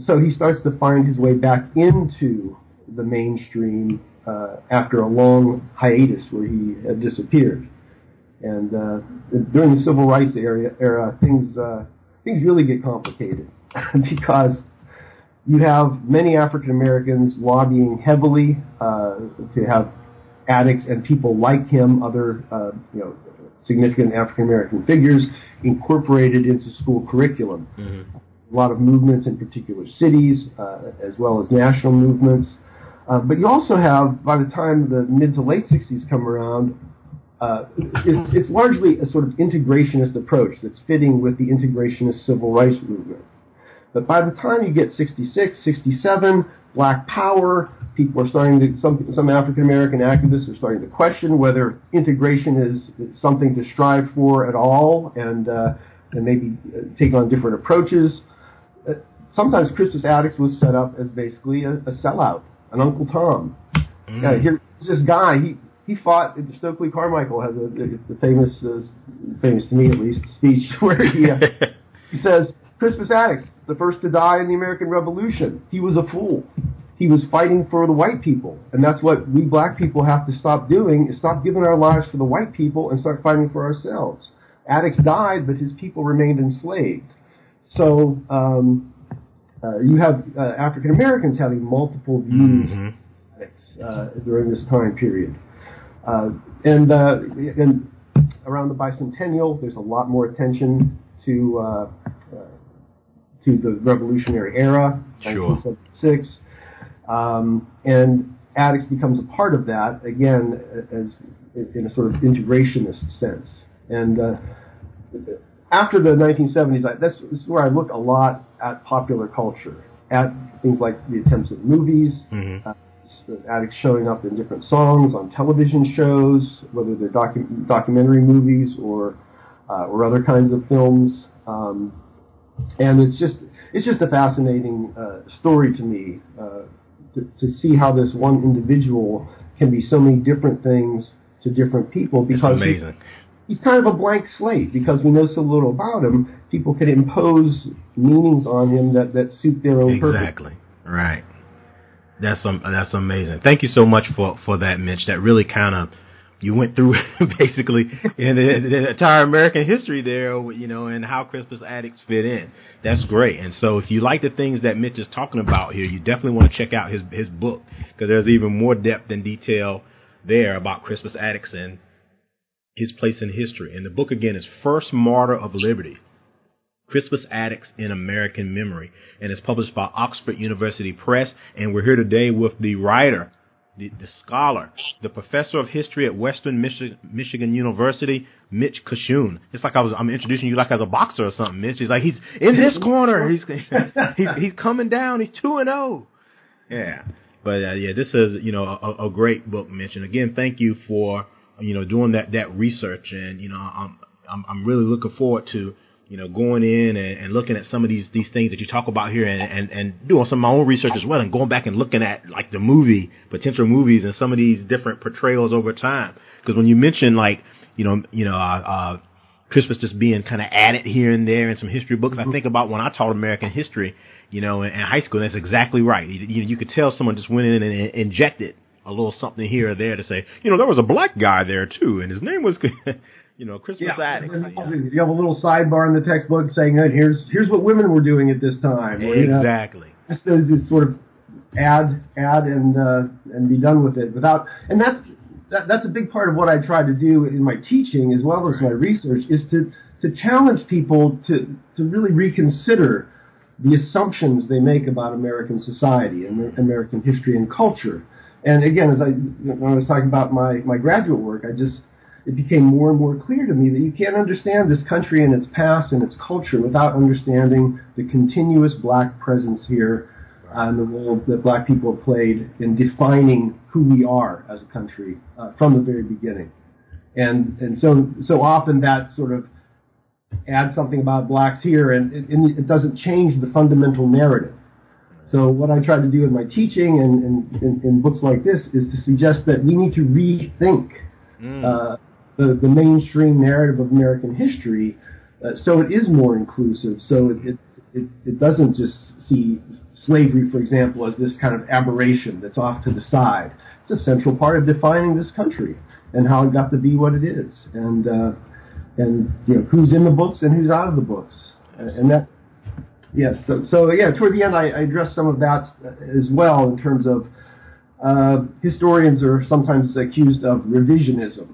so he starts to find his way back into the mainstream uh, after a long hiatus where he had disappeared. And uh, during the civil rights era, era things uh, things really get complicated because you have many African Americans lobbying heavily uh, to have Attucks and people like him, other uh, you know significant African American figures, incorporated into school curriculum. Mm-hmm. A lot of movements in particular cities, uh, as well as national movements. Uh, but you also have, by the time the mid to late 60s come around, uh, it's, it's, largely a sort of integrationist approach that's fitting with the integrationist civil rights movement. But by the time you get 66, 67, black power, people are starting to, some, some African American activists are starting to question whether integration is something to strive for at all and, uh, and maybe uh, take on different approaches. Uh, sometimes Crispus Attucks was set up as basically a, a sellout, an Uncle Tom. Mm. Yeah, here's this guy, he, he fought. Stokely Carmichael has a, a, a famous, uh, famous to me at least, speech where he uh, he says, "Crispus Attucks, the first to die in the American Revolution, he was a fool. He was fighting for the white people, and that's what we black people have to stop doing: is stop giving our lives for the white people and start fighting for ourselves." Attucks died, but his people remained enslaved. So um, uh, you have uh, African Americans having multiple views mm-hmm. uh, during this time period. Uh, and, uh, and around the bicentennial, there's a lot more attention to uh, to the Revolutionary Era,
sure.
1976, um, and Attucks becomes a part of that again as in a sort of integrationist sense. And uh, after the 1970s, I, that's, this is where I look a lot at popular culture, at things like the attempts of movies, mm-hmm. uh, Attucks showing up in different songs on television shows, whether they're docu- documentary movies or uh, or other kinds of films. Um, and it's just it's just a fascinating uh, story to me uh, to, to, see how this one individual can be so many different things to different people because
he's,
he's, kind of a blank slate because we know so little about him. People can impose meanings on him that, that suit their own
exactly.
purpose.
Exactly. Right. That's um, that's amazing. Thank you so much for for that, Mitch. That really kind of you went through basically in the, the, entire American history there, you know, and how Crispus Attucks fit in. That's great. And so, if you like the things that Mitch is talking about here, you definitely want to check out his his book because there's even more depth and detail there about Crispus Attucks and his place in history. And the book again is First Martyr of Liberty. Crispus Attucks in American Memory, and it's published by Oxford University Press. And we're here today with the writer, the, the scholar, the professor of history at Western Michi- Michigan University, Mitch Kachun. It's like I was I'm introducing you like as a boxer or something, Mitch. He's like he's in this corner. He's he's he's coming down. He's two and zero. Oh. Yeah, but uh, yeah, this is you know a, a great book, Mitch. And again, thank you for you know doing that that research. And you know I'm I'm, I'm really looking forward to you know, going in and, and looking at some of these these things that you talk about here, and, and and doing some of my own research as well, and going back and looking at like the movie potential movies and some of these different portrayals over time. Because when you mention like you know you know uh, uh, Crispus just being kind of added here and there in some history books, I think about when I taught American history, you know, in, in high school. That's exactly right. You, you, you could tell someone just went in and, and injected a little something here or there to say, you know, there was a black guy there too, and his name was. you know, Crispus yeah, Attucks.
You have a little sidebar in the textbook saying, hey, "Here's here's what women were doing at this time."
Exactly.
You know, just, just sort of add add and uh, and be done with it without. And that's that, that's a big part of what I try to do in my teaching as well as my research is to to challenge people to to really reconsider the assumptions they make about American society and American history and culture. And again, as I when I was talking about my my graduate work, I just it became more and more clear to me that you can't understand this country and its past and its culture without understanding the continuous black presence here uh, and the role that black people have played in defining who we are as a country uh, from the very beginning. And and so so often that sort of adds something about blacks here, and, and it doesn't change the fundamental narrative. So what I try to do in my teaching and in, in books like this is to suggest that we need to rethink mm. uh, the, the mainstream narrative of American history uh, so it is more inclusive. So it, it, it, it doesn't just see slavery, for example, as this kind of aberration that's off to the side. It's a central part of defining this country and how it got to be what it is, and uh, and you know who's in the books and who's out of the books, and that. Yes, so, so yeah, toward the end I, I address some of that as well in terms of uh, historians are sometimes accused of revisionism,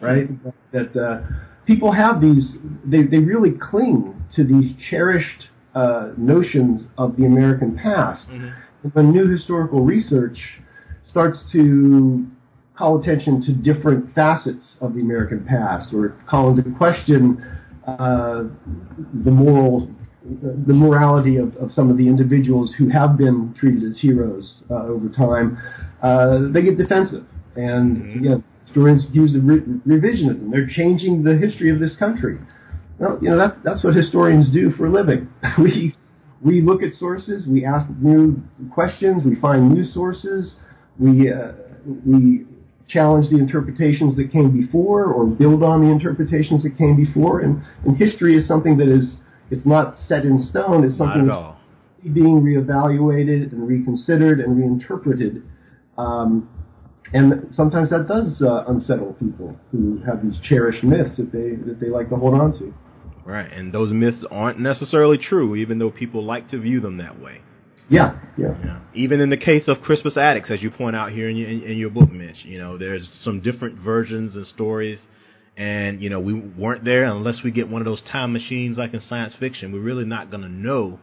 right? That uh, people have these, they, they really cling to these cherished uh, notions of the American past. Mm-hmm. When new historical research starts to call attention to different facets of the American past or call into question uh, the moral the morality of, of some of the individuals who have been treated as heroes uh, over time, uh, they get defensive. And mm-hmm. again, historians accuse of re- revisionism. They're changing the history of this country. Well, you know, that's, that's what historians do for a living. we, we look at sources, we ask new questions, we find new sources, we, uh, we challenge the interpretations that came before or build on the interpretations that came before. And, and history is something that is, it's not set in stone, it's something that's being reevaluated and reconsidered and reinterpreted. Um, and sometimes that does uh, unsettle people who have these cherished myths that they that they like to hold on to.
Right, and those myths aren't necessarily true, even though people like to view them that way.
Yeah, yeah. yeah.
Even in the case of Crispus Attucks, as you point out here in your, in, in your book, Mitch, you know, there's some different versions and stories, and you know, we weren't there unless we get one of those time machines like in science fiction. We're really not going to know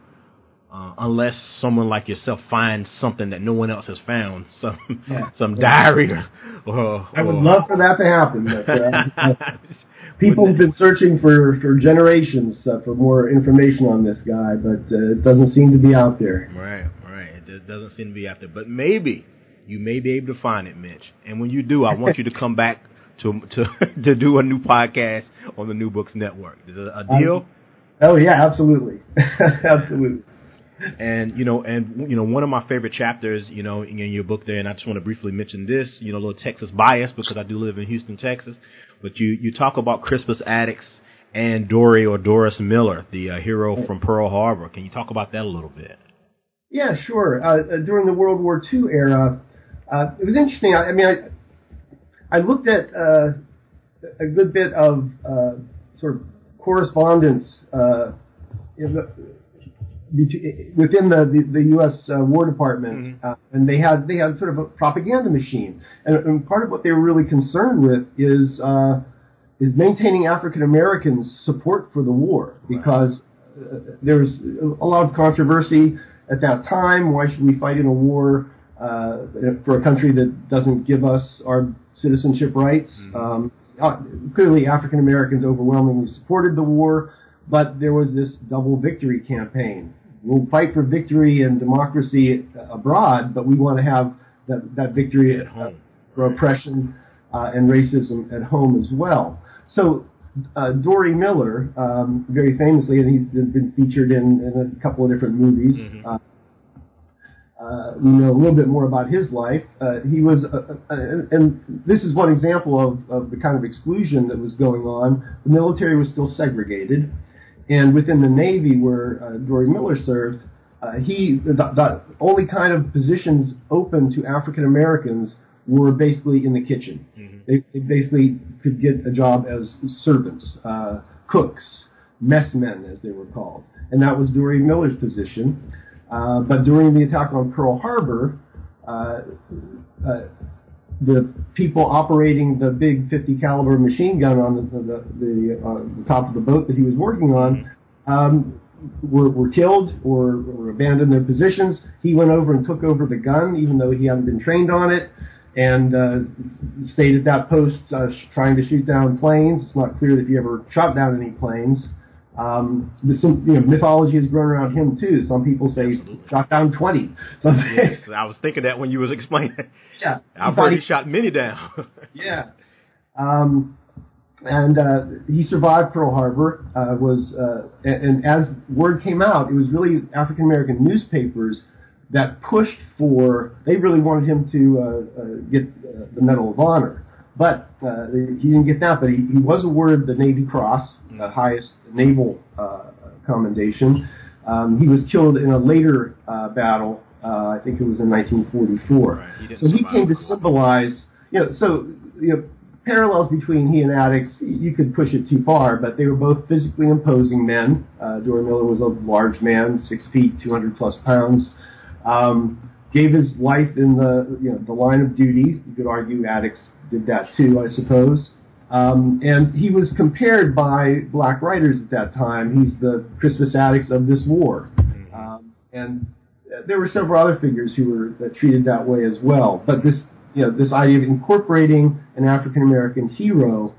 uh, unless someone like yourself finds something that no one else has found, some yeah. some diary or, or,
I would love for that to happen. But, uh, people have been searching for for generations uh, for more information on this guy, but uh, it doesn't seem to be out there.
Right, right. It doesn't seem to be out there, but maybe you may be able to find it, Mitch. And when you do, I want you to come back to to to do a new podcast on the New Books Network. Is it a deal? Um,
oh yeah, absolutely, absolutely
and you know, and you know, one of my favorite chapters, you know, in your book there, and I just want to briefly mention this, you know, a little Texas bias because I do live in Houston, Texas. But you you talk about Crispus Attucks and Dory or Doris Miller, the uh, hero from Pearl Harbor. Can you talk about that a little bit?
Yeah, sure. Uh, uh during the World War II era, uh, it was interesting. I, I, mean, I I looked at uh, a good bit of uh, sort of correspondence within the, the, the U.S. Uh, War Department, mm-hmm. uh, and they had they had sort of a propaganda machine, and, and part of what they were really concerned with is uh, is maintaining African Americans' support for the war because uh, there's a lot of controversy at that time. Why should we fight in a war uh, for a country that doesn't give us our citizenship rights? Mm-hmm. Um, uh, clearly, African Americans overwhelmingly supported the war but there was this double victory campaign we'll fight for victory and democracy abroad, but we want to have that, that victory
at home.
for oppression uh, and racism at home as well. So uh, Dorie Miller, um, very famously, and he's been, been featured in, in, a couple of different movies. Mm-hmm. Uh, uh, we know a little bit more about his life. Uh, he was, uh, uh, and this is one example of, of the kind of exclusion that was going on. The military was still segregated. And within the Navy, where uh, Dorie Miller served, uh, he the, the only kind of positions open to African Americans were basically in the kitchen. Mm-hmm. They, they, basically could get a job as servants, uh, cooks, messmen, as they were called, and that was Dory Miller's position. Uh, but during the attack on Pearl Harbor, uh, uh, the people operating the big 50 caliber machine gun on the the, the, uh, the top of the boat that he was working on um, were, were killed or, or abandoned their positions. He went over and took over the gun, even though he hadn't been trained on it, and uh, stayed at that post uh, trying to shoot down planes. It's not clear that he ever shot down any planes. Um, some you know, mythology has grown around him too. Some people say Absolutely. he shot down twenty.
Some yes, I was thinking that when you was explaining.
Yeah,
I've heard he shot many down.
yeah, um, and uh, he survived Pearl Harbor. Uh, was uh, and, and as word came out, it was really African American newspapers that pushed for. They really wanted him to uh, uh, get uh, the Medal of Honor. But uh, he didn't get that, but he, he was awarded the Navy Cross, the highest naval uh, commendation. Um, he was killed in a later uh, battle. Uh, I think it was in 1944. Right. He so he came to symbolize, you know, so you know, parallels between he and Attucks, you could push it too far, but they were both physically imposing men. Uh, Dory Miller was a large man, six feet, 200 plus pounds. Um, gave his life in the you know the line of duty. You could argue Attucks did that too, I suppose. Um, and he was compared by black writers at that time. He's the Crispus Attucks of this war. Mm-hmm. Um, and there were several other figures who were uh, treated that way as well. But this, you know, this idea of incorporating an African American hero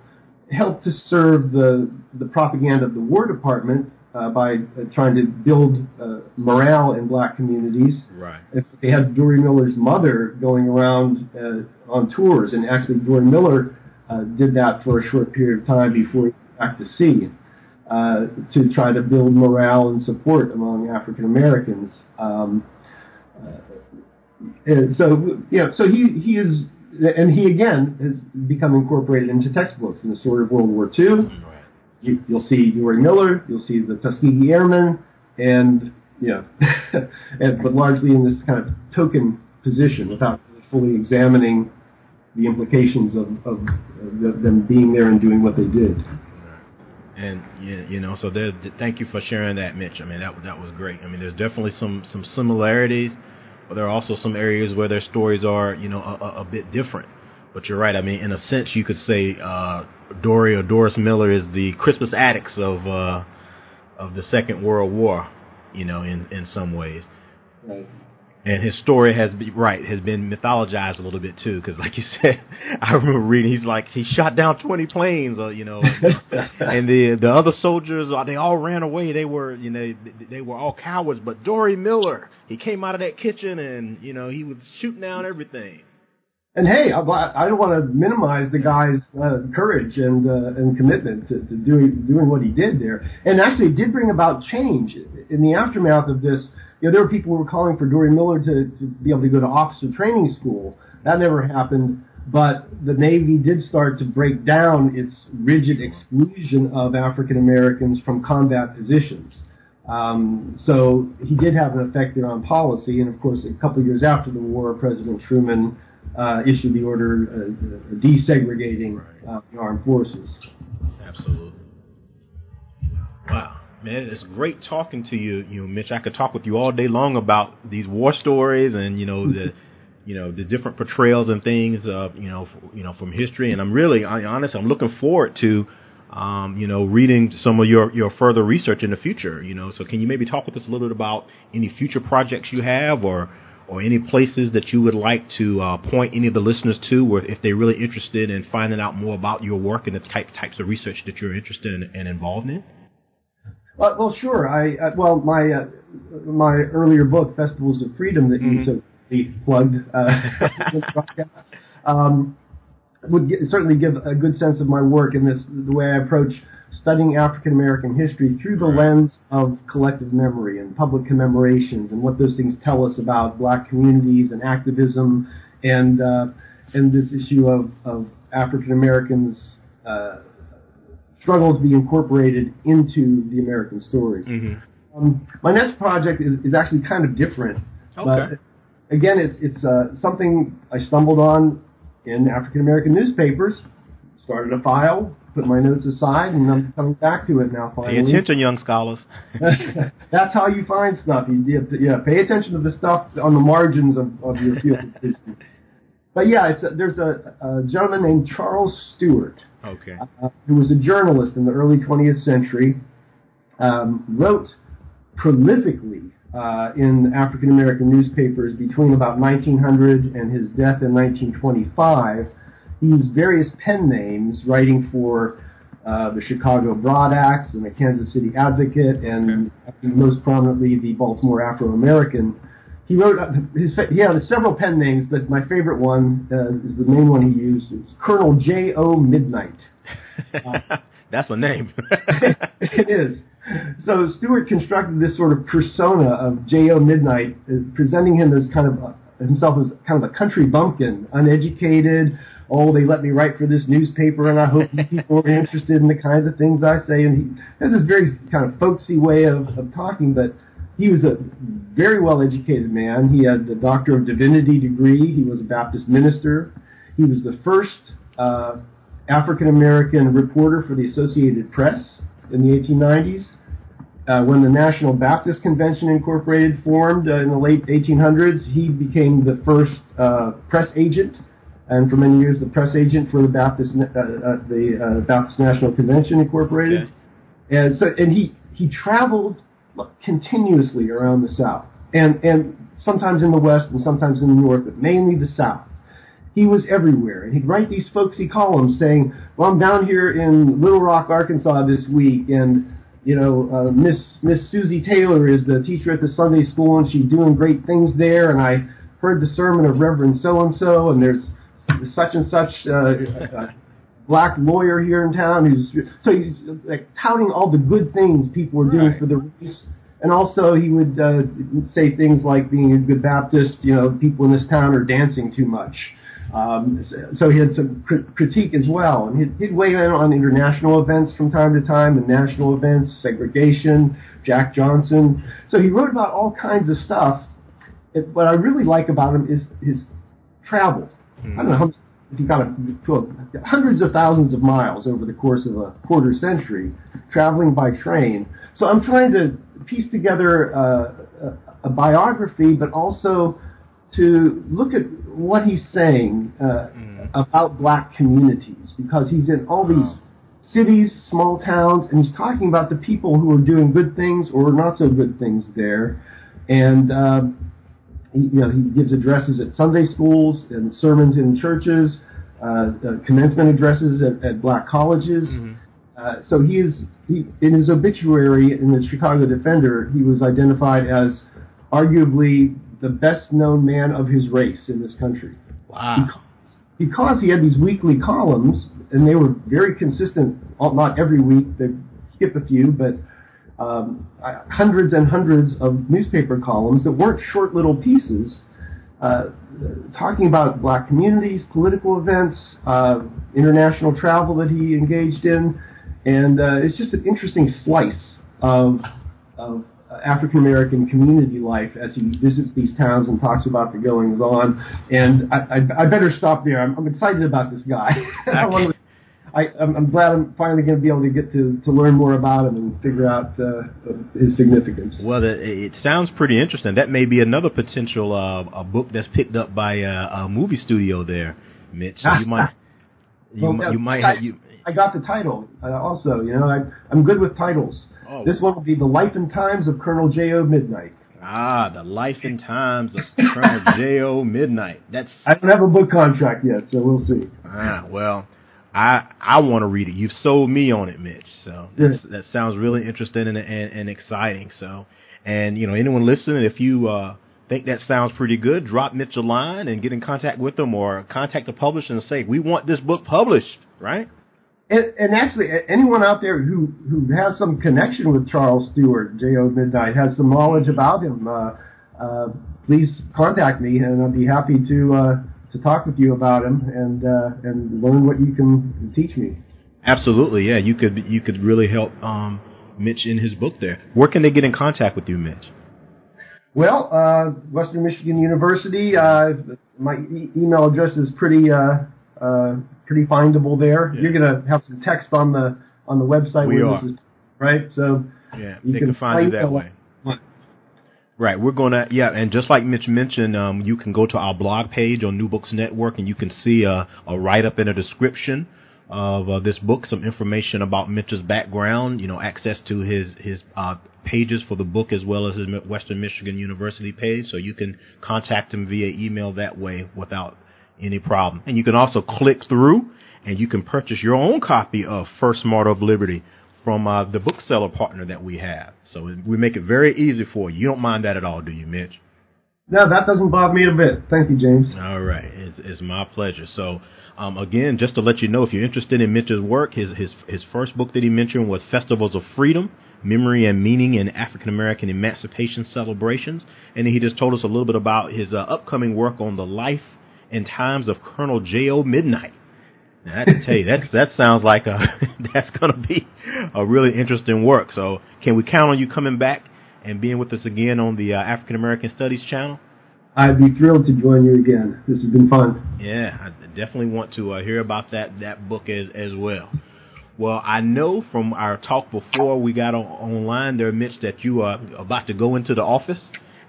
helped to serve the the propaganda of the War Department uh, by uh, trying to build uh, morale in black communities.
Right.
If they had Dory Miller's mother going around uh, on tours, and actually Dory Miller uh, did that for a short period of time before he went back to sea. Uh, to try to build morale and support among African Americans. Um, and so, you know, so he, he is, and he again has become incorporated into textbooks in the story of World War II you, will see Dory Miller, you'll see the Tuskegee Airmen, and you know, and, but largely in this kind of token position without fully examining the implications of, of, them being there and doing what they did.
And you know, so there. Thank you for sharing that, Mitch. I mean, that that was great. I mean, there's definitely some some similarities, but there are also some areas where their stories are, you know, a, a bit different. But you're right. I mean, in a sense, you could say uh, Dory or Doris Miller is the Crispus Attucks of uh, of the Second World War. You know, in in some ways. Right. And his story has been right has been mythologized a little bit too, because like you said, I remember reading he's like he shot down twenty planes, uh, you know, and the the other soldiers uh, they all ran away. They were you know they, they were all cowards, but Dory Miller he came out of that kitchen and you know he was shooting down everything
and hey, I, I don't want to minimize the guy's uh, courage and uh, and commitment to, to doing doing what he did there. And actually, it did bring about change in the aftermath of this. You know, there were people who were calling for Dory Miller to, to be able to go to officer training school. That never happened. But the Navy did start to break down its rigid exclusion of African Americans from combat positions. Um, so he did have an effect there on policy. And of course, a couple of years after the war, President Truman uh, issued the order uh, desegregating right. uh, the armed forces.
Absolutely. Wow. Man, it's great talking to you, you know, Mitch. I could talk with you all day long about these war stories and you know the, you know the different portrayals and things, uh, you know, f- you know from history. And I'm really, I, honest, I'm looking forward to, um, you know, reading some of your your further research in the future. You know, so can you maybe talk with us a little bit about any future projects you have or or any places that you would like to uh, point any of the listeners to, where if they're really interested in finding out more about your work and the type, types of research that you're interested in and involved in?
Uh, well, sure. I uh, well, my uh, my earlier book, Festivals of Freedom, that mm-hmm. you so plugged, uh, um, would get, certainly give a good sense of my work and this the way I approach studying African American history through the lens of collective memory and public commemorations and what those things tell us about black communities and activism and uh, and this issue of, of African Americans uh, struggle to be incorporated into the American story.
Mm-hmm.
Um, my next project is, is actually kind of different.
Okay.
But again, it's it's uh, something I stumbled on in African American newspapers. Started a file, put my notes aside, and I'm coming back to it now. Finally,
pay attention, young scholars.
That's how you find stuff. You, yeah, pay attention to the stuff on the margins of, of your field. but yeah, it's a, there's a, a gentleman named Charles Stewart.
Okay.
Uh, who was a journalist in the early 20th century, um, wrote prolifically uh, in African American newspapers between about 1900 and his death in 1925. He used various pen names, writing for uh, the Chicago Broad Axe and the Kansas City Advocate, and okay. most prominently the Baltimore Afro American. He wrote uh, his he had several pen names, but my favorite one uh, is the main one he used. It's Colonel J. O. Midnight.
Uh, That's a name.
it is. So Stewart constructed this sort of persona of J.O. Midnight, uh, presenting him as kind of a, himself as kind of a country bumpkin, uneducated. Oh, they let me write for this newspaper, and I hope people are interested in the kinds of things I say. And he has this very kind of folksy way of, of talking, but he was a very well educated man. He had a Doctor of Divinity degree. He was a Baptist minister. He was the first uh, African American reporter for the Associated Press in the 1890s. Uh, when the National Baptist Convention Incorporated formed uh, in the late 1800s, he became the first uh, press agent, and for many years the press agent for the Baptist uh, uh, the uh, Baptist National Convention Incorporated. Okay. And so, and he he traveled continuously around the South, and and sometimes in the West and sometimes in the North, but mainly the South. He was everywhere, and he'd write these folksy columns saying, "Well, I'm down here in Little Rock, Arkansas this week, and." you know, uh, Miss Miss Susie Taylor is the teacher at the Sunday school, and she's doing great things there. And I heard the sermon of Reverend so and so, and there's such and such uh, black lawyer here in town who's so he's like touting all the good things people were doing right. for the race. And also, he would uh, say things like being a good Baptist. You know, people in this town are dancing too much. Um, so he had some cr- critique as well, and he'd, he'd, weigh in on international events from time to time, and national events, segregation, Jack Johnson. So he wrote about all kinds of stuff. It, what I really like about him is his travel. Mm-hmm. I don't know how if he got a, a, hundreds of thousands of miles over the course of a quarter century, traveling by train. So I'm trying to piece together uh, a, a biography, but also to look at what he's saying uh, mm. about black communities because he's in all these cities, small towns, and he's talking about the people who are doing good things or not so good things there. And uh, he, you know, he gives addresses at Sunday schools and sermons in churches, uh, uh commencement addresses at, at black colleges. Mm-hmm. Uh, so he is he, in his obituary in the Chicago Defender, he was identified as arguably the best known man of his race in this country.
Wow.
Because, because he had these weekly columns, and they were very consistent, not every week, they skip a few, but um, hundreds and hundreds of newspaper columns that weren't short little pieces. Uh, talking about black communities, political events, uh, international travel that he engaged in, and uh, it's just an interesting slice of, of African American community life as he visits these towns and talks about the goings on. And I, I, I better stop there. I'm, I'm excited about this guy. Okay. I, am glad I'm finally going to be able to get to, to learn more about him and figure out uh, his significance.
Well, it, it sounds pretty interesting. That may be another potential uh, a book that's picked up by uh, a movie studio there, Mitch. So you might you, well, might, you might
I,
have you.
I got the title uh, also. You know, I, I'm good with titles. Oh. This one will be The Life and Times of Colonel J.O. Midnight.
Ah, The Life and Times of Colonel J.O. Midnight. That's
I don't have a book contract yet, so we'll see.
Ah, well, I I want to read it. You've sold me on it, Mitch. So that sounds really interesting and, and, and exciting. So, and you know, anyone listening, if you uh, think that sounds pretty good, drop Mitch a line and get in contact with them, or contact the publisher and say we want this book published, right?
And, and, actually, anyone out there who, who has some connection with Charles Stewart, J.O. Midnight, has some knowledge about him, uh, uh, please contact me, and I'd be happy to uh, to talk with you about him and uh, and learn what you can teach me.
Absolutely, yeah. You could you could really help um, Mitch in his book there. Where can they get in contact with you, Mitch?
Well, uh, Western Michigan University. Uh, my e- email address is pretty pretty findable there. Yeah. You're going to have some text on the on the website.
We are.
Is, right? So
yeah, you they can, can find you that way. Right, we're going to, yeah, and just like Mitch mentioned, um, you can go to our blog page on New Books Network and you can see a, a write up in a description of uh, this book, some information about Mitch's background, you know, access to his his uh, pages for the book as well as his Western Michigan University page, so you can contact him via email that way without any problem. And you can also click through and you can purchase your own copy of First Martyr of Liberty from uh, the bookseller partner that we have. So we make it very easy for you. You don't mind that at all, do you, Mitch?
No, that doesn't bother me a bit. Thank you, James.
All right, it's, it's my pleasure. So, um, again, just to let you know, if you're interested in Mitch's work, his his his first book that he mentioned was Festivals of Freedom: Memory and Meaning in African American Emancipation Celebrations, and he just told us a little bit about his uh, upcoming work on the life and times of Colonel J.O. Midnight. Now, I tell you, that's that sounds like a that's going to be a really interesting work. So, can we count on you coming back and being with us again on the uh, African American Studies channel?
I'd be thrilled to join you again. This has been fun.
Yeah, I definitely want to uh, hear about that that book as as well. Well, I know from our talk before we got on, online there, Mitch, that you are about to go into the office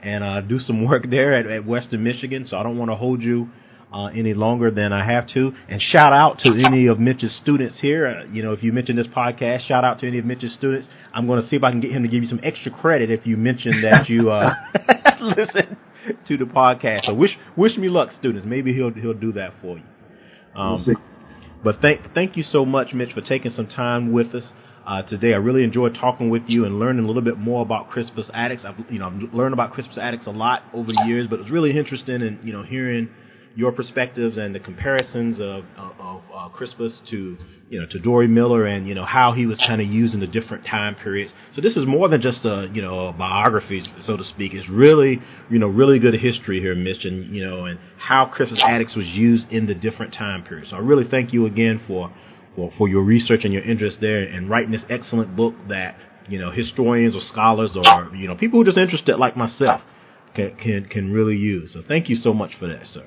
and uh, do some work there at, at Western Michigan. So I don't want to hold you uh, any longer than I have to. And shout out to any of Mitch's students here. Uh, you know, if you mention this podcast, shout out to any of Mitch's students. I'm going to see if I can get him to give you some extra credit if you mention that you uh, listen to the podcast. So wish wish me luck, students. Maybe he'll he'll do that for you. Um, we'll but thank thank you so much, Mitch, for taking some time with us. Uh, today. I really enjoyed talking with you and learning a little bit more about Crispus Attucks. I've you know I've learned about Crispus Attucks a lot over the years, but it was really interesting and you know hearing your perspectives and the comparisons of, of, of uh, Crispus to you know to Dory Miller and you know how he was kind of used in the different time periods. So this is more than just a you know a biography, so to speak. It's really you know really good history here, Mitch, and you know and how Crispus Attucks was used in the different time periods. So I really thank you again for for, for your research and your interest there and writing this excellent book that you know historians or scholars or you know people who are just interested like myself can can can really use. So thank you so much for that, sir.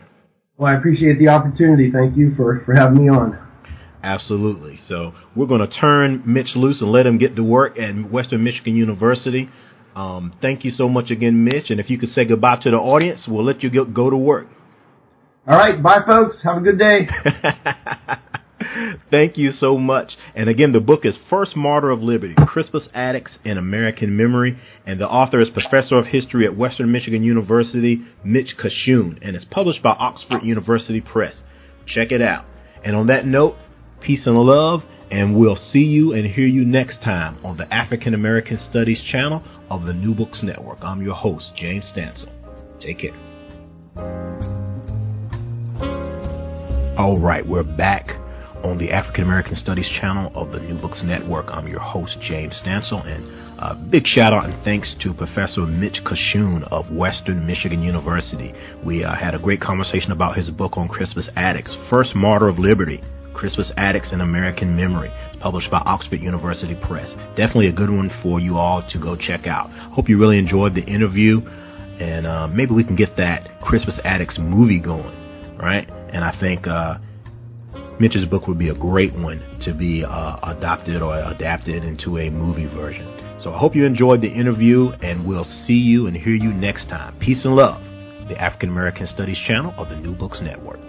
Well, I appreciate the opportunity. Thank you for, for having me on.
Absolutely. So we're going to turn Mitch loose and let him get to work at Western Michigan University. Um, thank you so much again, Mitch. And if you could say goodbye to the audience, we'll let you go, go to work.
All right. Bye, folks. Have a good day.
Thank you so much. And again, the book is First Martyr of Liberty, Crispus Attucks in American Memory. And the author is Professor of History at Western Michigan University, Mitch Kachun. And it's published by Oxford University Press. Check it out. And on that note, peace and love. And we'll see you and hear you next time on the African American Studies channel of the New Books Network. I'm your host, James Stansel. Take care. All right, we're back on the African American Studies channel of the New Books Network. I'm your host, James Stansel, and a uh, big shout out and thanks to Professor Mitch Kachun of Western Michigan University. We uh, had a great conversation about his book on Crispus Attucks, First Martyr of Liberty, Crispus Attucks in American Memory, published by Oxford University Press. Definitely a good one for you all to go check out. Hope you really enjoyed the interview, and uh, maybe we can get that Crispus Attucks movie going, right? And I think uh, Mitch's book would be a great one to be uh, adopted or adapted into a movie version. So I hope you enjoyed the interview, and we'll see you and hear you next time. Peace and love, the African American Studies channel of the New Books Network.